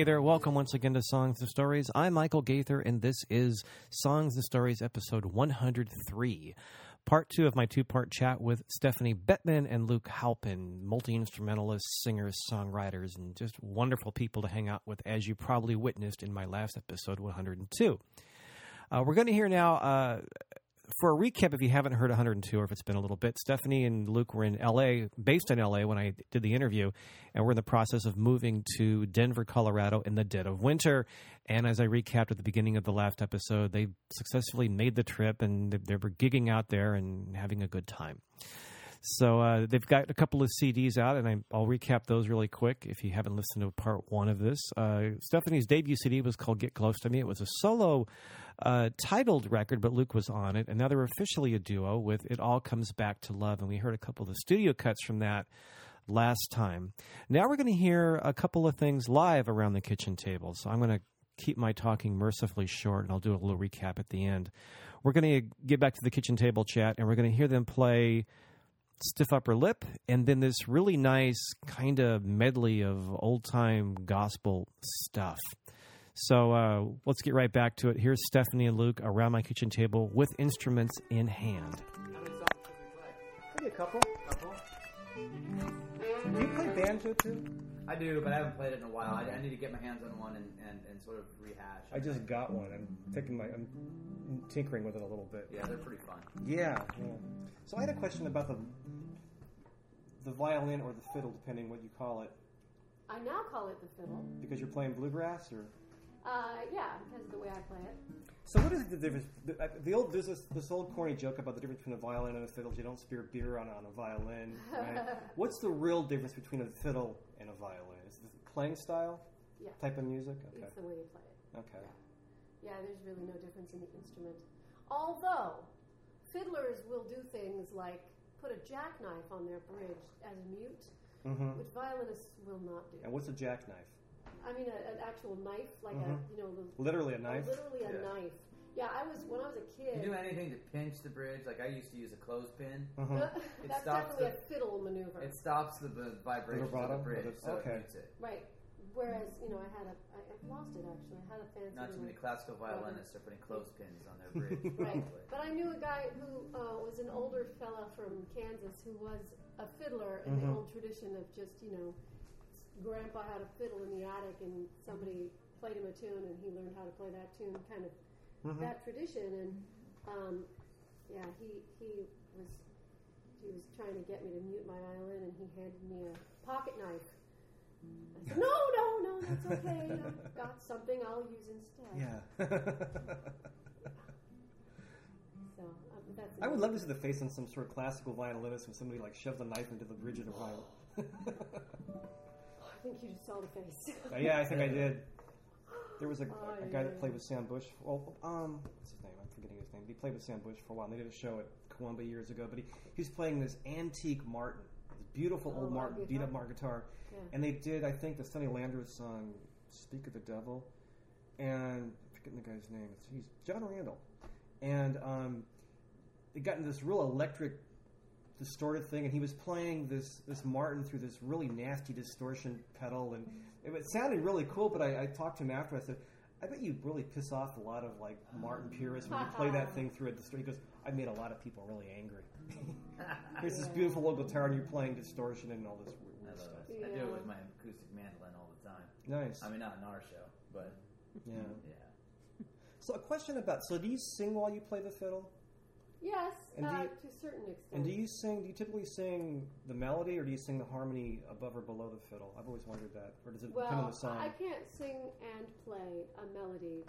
Hey there. Welcome once again to Songs and Stories. I'm Michael Gaither, and this is Songs and Stories episode 103, part two of my two part chat with Stephanie Bettman and Luke Halpin, multi instrumentalists, singers, songwriters, and just wonderful people to hang out with, as you probably witnessed in my last episode 102. Uh, we're going to hear now. Uh, for a recap, if you haven't heard 102 or if it's been a little bit, Stephanie and Luke were in LA, based in LA when I did the interview, and we're in the process of moving to Denver, Colorado in the dead of winter. And as I recapped at the beginning of the last episode, they successfully made the trip and they, they were gigging out there and having a good time. So uh, they've got a couple of CDs out, and I, will recap those really quick if you haven't listened to part one of this. Uh, Stephanie's debut CD was called Get Close to Me. It was a solo uh, titled record, but Luke was on it. And now they're officially a duo with It All Comes Back to Love, and we heard a couple of the studio cuts from that last time. Now we're going to hear a couple of things live around the kitchen table. So I'm going to keep my talking mercifully short, and I'll do a little recap at the end. We're going to get back to the kitchen table chat, and we're going to hear them play Stiff Upper Lip, and then this really nice kind of medley of old time gospel stuff. So uh, let's get right back to it. Here's Stephanie and Luke around my kitchen table with instruments in hand. Maybe a couple. Couple. Do you play banjo too? I do, but I haven't played it in a while. I, I need to get my hands on one and, and, and sort of rehash. I just got one. I'm taking my, I'm tinkering with it a little bit. Yeah, they're pretty fun. Yeah. yeah. So I had a question about the the violin or the fiddle, depending what you call it, I now call it the fiddle. because you're playing bluegrass or. Uh, yeah, because of the way I play it. So what is the difference? The, uh, the old there's this, this old corny joke about the difference between a violin and a fiddle. You don't spear beer on, on a violin. Right? What's the real difference between a fiddle and a violin? Is it the playing style, Yeah, type of music? Okay. it's the way you play it. Okay. Yeah, there's really no difference in the instrument. Although, fiddlers will do things like put a jackknife on their bridge as a mute, Mm-hmm. which violinists will not do. And what's a jackknife? I mean, a, an actual knife, like Mhm. a, you know, the, Literally a knife. literally a Yeah. knife. Yeah, I was, when I was a kid, You do anything to pinch the bridge? Like I used to use a clothespin. Mhm. that's stops definitely the- a fiddle maneuver. It stops the v- vibration of vibrato? the bridge, Of so okay. it mutes it. Right. Whereas, you know, I had a, I, I've lost it actually. I had a fancy Not too little- many classical violinists are putting clothespins on their bridge. Right. probably. But I knew a guy who uh, was an older fella from Kansas who was a fiddler in the Mhm. old tradition of just, you know, grandpa had a fiddle in the attic and somebody played him a tune and he learned how to play that tune, kind of Mhm. that tradition. And um, yeah, he he was he was trying to get me to mute my violin and he handed me a pocket knife. I said, no, no, no, that's okay. I've got something I'll use instead. Yeah. So um, that's. I would love to see the face on some sort of classical violinist when somebody like shoved a knife into the bridge of the violin. Think you just saw the face. Uh, yeah, I think I did. There was a, Oh, a yeah, guy that played with Sam Bush. Well, um, what's his name? I'm forgetting his name. He played with Sam Bush for a while. And they did a show at Columbia years ago. But he, he was playing this antique Martin, this beautiful Oh, old Martin, beat up Martin guitar. Yeah. And they did, I think, the Sonny Landreth song "Speak of the Devil," and I'm forgetting the guy's name. It's, he's Jon Randall, and um, it got into this real electric, distorted thing, and he was playing this this Martin through this really nasty distortion pedal, and it, it sounded really cool. But I, I talked to him after. I said. I bet you really piss off a lot of like Martin purists when you play that thing through a distortion. He goes, "I made a lot of people really angry." Here's this beautiful old guitar, and you're playing distortion and all this weird, I weird love stuff. it. I do it with my acoustic mandolin all the time. Nice. I mean, not in our show, but yeah. yeah. So a question about so do you sing while you play the fiddle? Yes, And uh, you- to a certain extent. And do you sing? Do you typically sing the melody, or do you sing the harmony above or below the fiddle? I've always wondered that. Or does it depend on the song? I can't sing and play a melody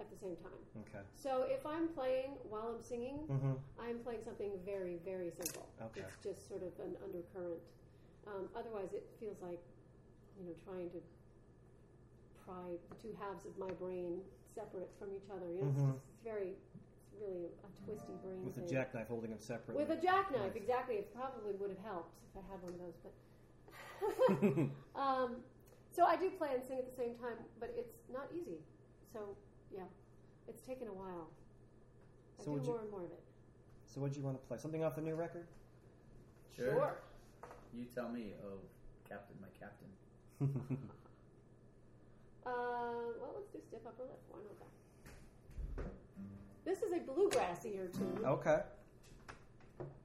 at the same time. Okay. So if I'm playing while I'm singing, Mm-hmm. I'm playing something very, very simple. Okay. It's just sort of an undercurrent. Um, otherwise, it feels like, you know, trying to pry the two halves of my brain separate from each other. You know, Mhm. it's, it's very, really a twisty brain With a jackknife holding them separately. With a jackknife, Nice. exactly. It probably would have helped if I had one of those, but. um, so I do play and sing at the same time, but it's not easy. So yeah, it's taken a while. I So do would you- more and more of it. so, what do you want to play? Something off the new record? Sure. You tell me, oh, Captain, my Captain. Uh, well, let's do Stiff Upper Lip. Why not that? This is a bluegrassier tune. okay.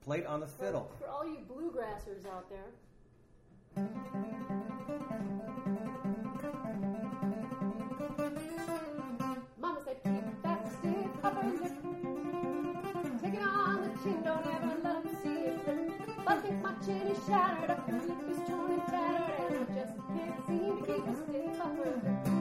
Played on the fiddle. For, all you bluegrassers out there. Mama said, keep that stiff upper lip. Take it on the chin, don't ever let 'em see it slip. But think my chin is shattered, up the lip is torn and tattered, and I just can't seem to keep a upper lip.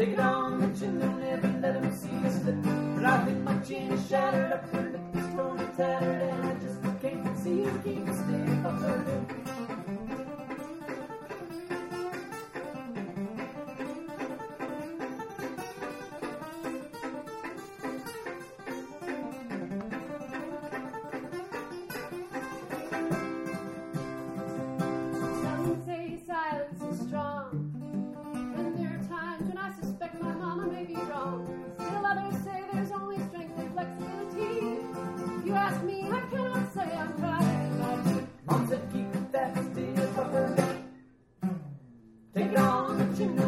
Take it on the chin, don't ever let 'em see you slip. But I think my chin is shattered, upper lip is torn and tattered, you.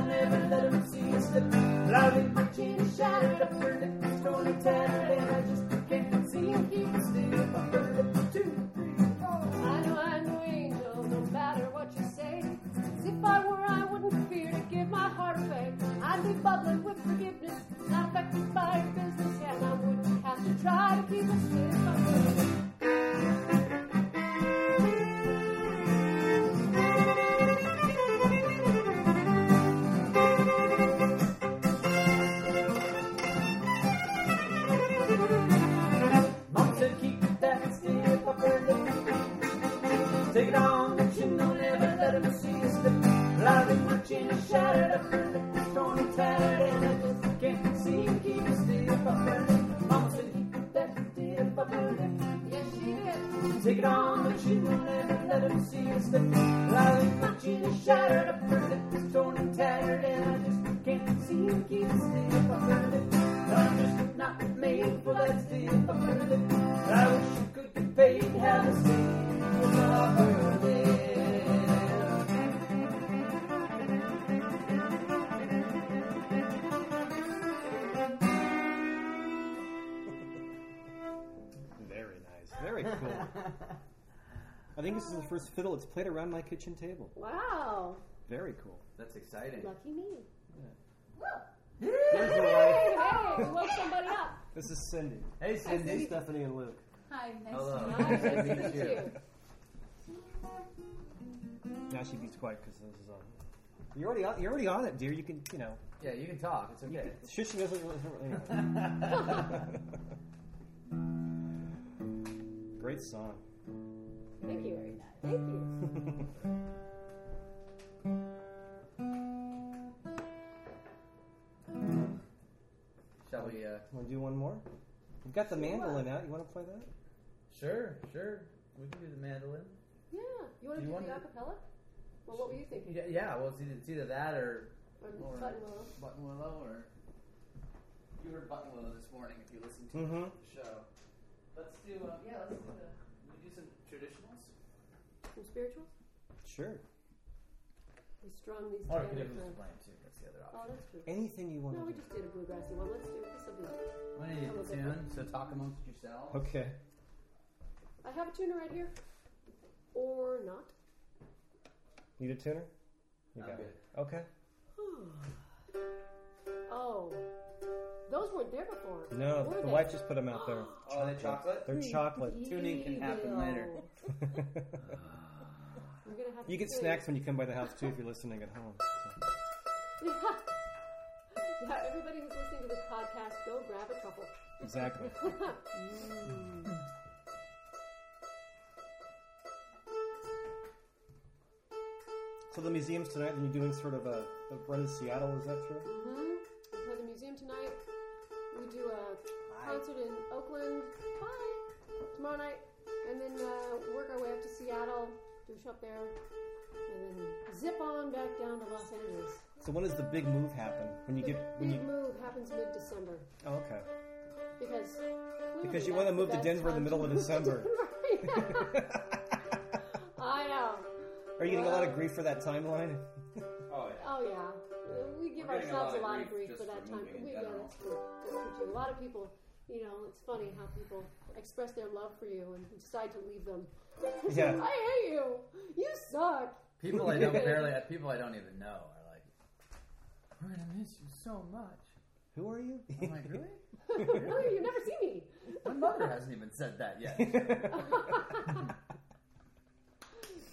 Let him see you slip. But I think my chin is shattered, upper lip is torn and tattered, and I just can't seem to keep a stiff upper lip. I'm just not made for that stiff upper lip. I wish you could get paid to have a stiff upper lip. Very nice. Very cool. I think this is the first fiddle that's played around my kitchen table. Wow. Very cool. That's exciting. Lucky me. Here's the Hey, wife. hey, we woke somebody up. This is Cindy. Hey, Cindy. Stephanie and Luke. Hi, nice Hello. to meet you. nice to meet you. Now she beats quiet because this is on. You're already on. You're already on it, dear. You can, you know. Yeah, you can talk. It's okay. Shushing doesn't really. Anyway. Great song. Thank you, Rita. Thank you. Shall we? Uh, Want to do one more? We've got the mandolin out. You want to play that? sure, sure. We can do the mandolin. Yeah. You want Do to you do the want acapella? Well, what were you thinking? Yeah, yeah. Well, it's either, it's either that or Or Or- Button Willow? Button Willow, or you heard Button Willow this morning if you listened to Mhm. the show. Let's do. Uh, yeah, let's do the. We do traditionals. Some spirituals? Sure. We strung these Or we together. could do for- Sublime too. That's the other Oh, option. that's true. Anything you want No, to we do. just did a bluegrassy one. Let's do it. this. will be. We need a a little tune. So talk amongst yourselves. Okay. I have a tuner right here. Or not. Need a tuner? You I'm got good. it. Okay. Oh. Those weren't there before. No, were the they? wife just put them out there. Oh, they chocolate. They're chocolate. Tuning can happen later. Evil. I'm gonna have to You get say- snacks when you come by the house too if you're listening at home. so. Yeah. yeah, everybody who's listening to this podcast, go grab a truffle. Exactly. Mm. So the museums tonight, then you're doing sort of a, a run in Seattle. Is that true? Do a concert in Oakland. Bye. Tomorrow night, and then uh, work our way up to Seattle. Do a show up there, and then zip on back down to Los Angeles. So when does the big move happen? When you the get when big you? move happens mid-December Oh, okay. because Because you wanna move to Denver in the middle of December. I know. Are you getting a lot of grief for that timeline? Oh yeah. Oh yeah, we give We're a ourselves a lot lot of of grief grief for that time. We, yeah, that's true. That's true too. A lot of people, you know, it's funny how people express their love for you and decide to leave them. Yeah. I hate you. You suck. People I don't barely people I don't even know are like, we're gonna miss you so much. Who are you? I'm like, really? really, you never see me. My mother hasn't even said that yet.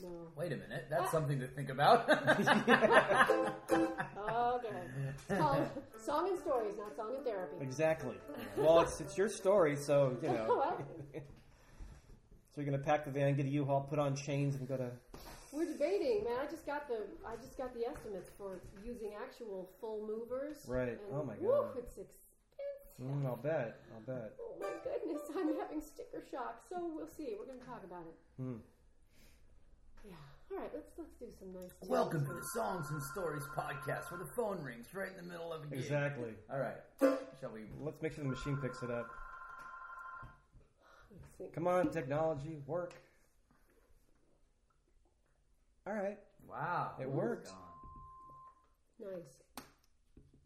No. Wait a minute, that's something to think about. Okay. Song, song and stories, not song and therapy. exactly. Well, it's it's your story, so you know. So you're gonna pack the van, get a U-Haul, put on chains, and go to. we're debating, man. I just got the I just got the estimates for using actual full movers. Right. And, Oh my woo, God. it's expensive. Mm, I'll bet. I'll bet. Oh my goodness, I'm having sticker shock. So we'll see. We're going to talk about it. Hmm. Yeah. All right. Let's let's do some nice. tunes. Welcome to the Songs and Stories podcast, where the phone rings right in the middle of a gig. Exactly. All right, shall we? Let's make sure the machine picks it up. Let's think. Come on, technology, work. All right. Wow, It who's worked. Nice.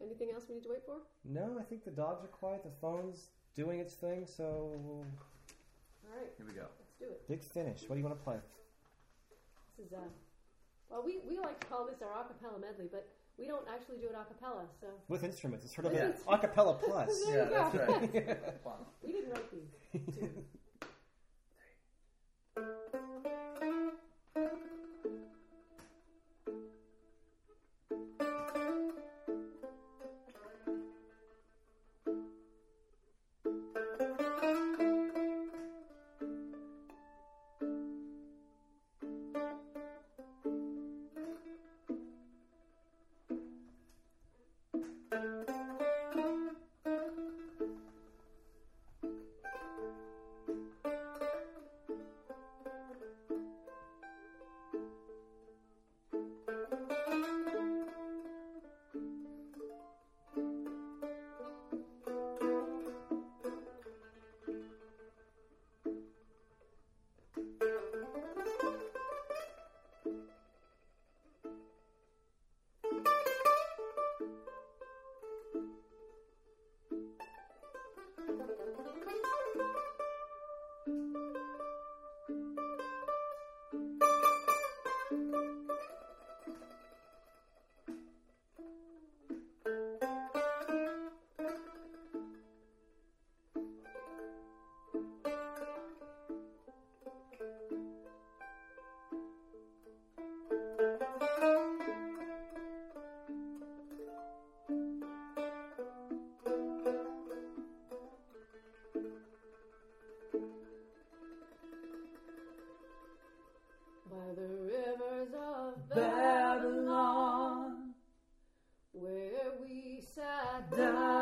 Anything else we need to wait for? No, I think the dogs are quiet. The phone's doing its thing. So All right. Here we go. Let's do it. big finish. What do you want to play? This is uh. Well, we, we like to call this our acapella medley, but we don't actually do it acapella, so With instruments. It's sort of Yeah. an acapella plus. Yeah, that's right. Wow. we didn't write these. Two. Sat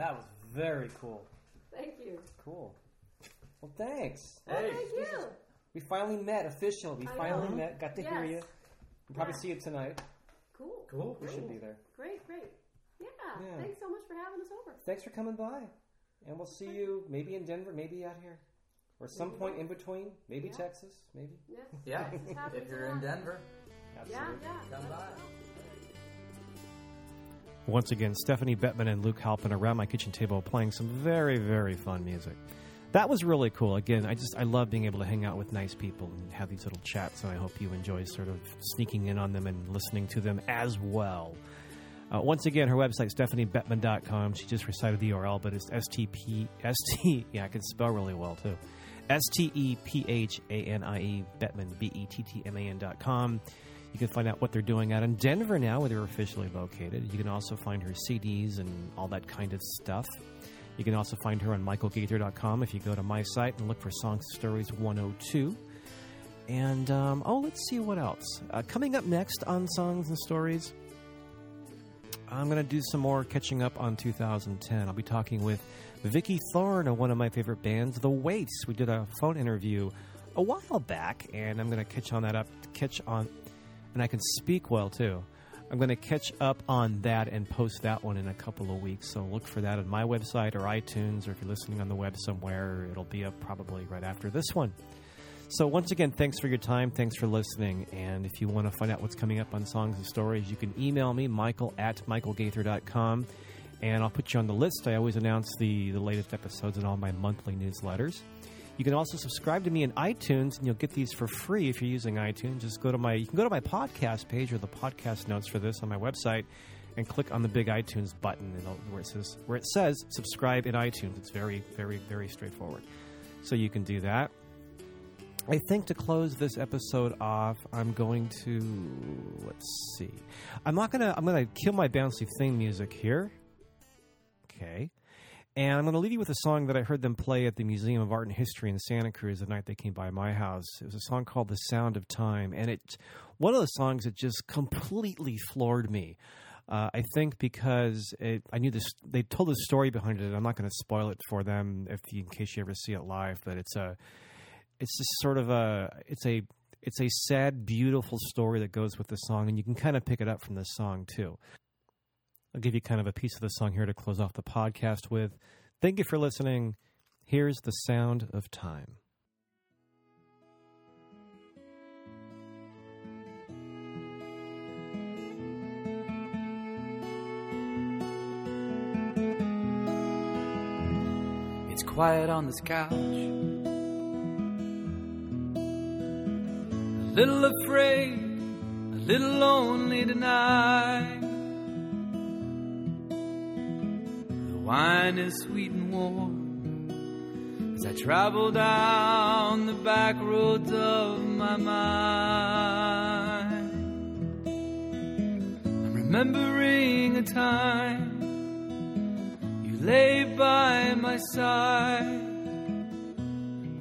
that was very cool. Thank you. Cool. Well, thanks. Hey. thank you. We finally met official. We I finally know. met. Got to hear you. We'll probably Yeah. see you tonight. Cool. Cool. We should be there. Great, great. Yeah, Yeah. Thanks so much for having us over. Thanks for coming by. And we'll see you maybe in Denver, maybe out here. Or some Maybe. point in between. Maybe Yeah. Texas. Maybe. Yeah. Yeah, if you're in. Denver, Yeah, Absolutely. yeah. Come by. Once again, Stephanie Bettman and Luke Halpin around my kitchen table playing some very, very fun music. That was really cool. Again, I just I love being able to hang out with nice people and have these little chats, and I hope you enjoy sort of sneaking in on them and listening to them as well. Uh, once again, her website, stephaniebettman.com. She just recited the URL, but it's S-T-P, S-T, yeah, I can spell really well too. S T E P H A N I E, Bettman, B E T T M A N dot com. You can find out what they're doing out in Denver now, where they're officially located. You can also find her CDs and all that kind of stuff. You can also find her on michaelgaither.com if you go to my site and look for Songs Stories 102. And, um, oh, let's see what else. Uh, coming up next on Songs and Stories, I'm going to do some more catching up on 2010. I'll be talking with Vikki Thorn of one of my favorite bands, The Waifs. We did a phone interview a while back, and I'm going to catch on that up, catch on, and I can speak well too. I'm going to catch up on that and post that one in a couple of weeks. So look for that on my website or iTunes, or if you're listening on the web somewhere, it'll be up probably right after this one. So once again, thanks for your time. Thanks for listening. And if you want to find out what's coming up on Songs and Stories, you can email me, michael at michaelgaither.com, and I'll put you on the list. I always announce the, the latest episodes in all my monthly newsletters. You can also subscribe to me in iTunes, and you'll get these for free if you're using iTunes. Just go to my you can go to my podcast page or the podcast notes for this on my website, and click on the big iTunes button, where it says where it says subscribe in iTunes. It's very, very, very straightforward. So you can do that. I think to close this episode off, I'm going to let's see. I'm not gonna. I'm gonna kill my bouncy theme music here. Okay. And I'm going to leave you with a song that I heard them play at the Museum of Art and History in Santa Cruz the night they came by my house. It was a song called "The Sound of Time," and it one of the songs that just completely floored me. Uh, I think because it, I knew this, they told the story behind it. I'm not going to spoil it for them if in case you ever see it live. But it's a, it's just sort of a, it's a, it's a sad, beautiful story that goes with the song, and you can kind of pick it up from the song too. I'll give you kind of a piece of the song here to close off the podcast with. Thank you for listening. Here's the sound of time. It's quiet on this couch. A little afraid, a little lonely tonight. Wine is sweet and warm as I travel down the back roads of my mind. I'm remembering a time you lay by my side.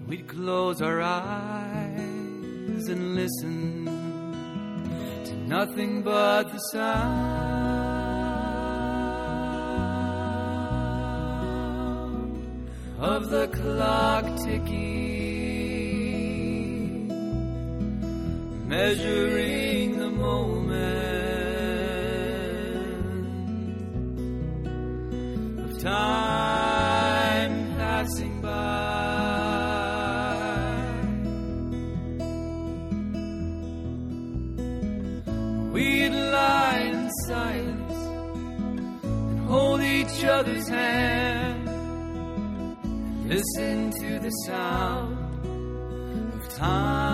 We'd close our eyes and listen to nothing but the sound of the clock ticking, measuring the moment of time passing by. We'd lie in silence and hold each other's hand, and listen to the sound of time.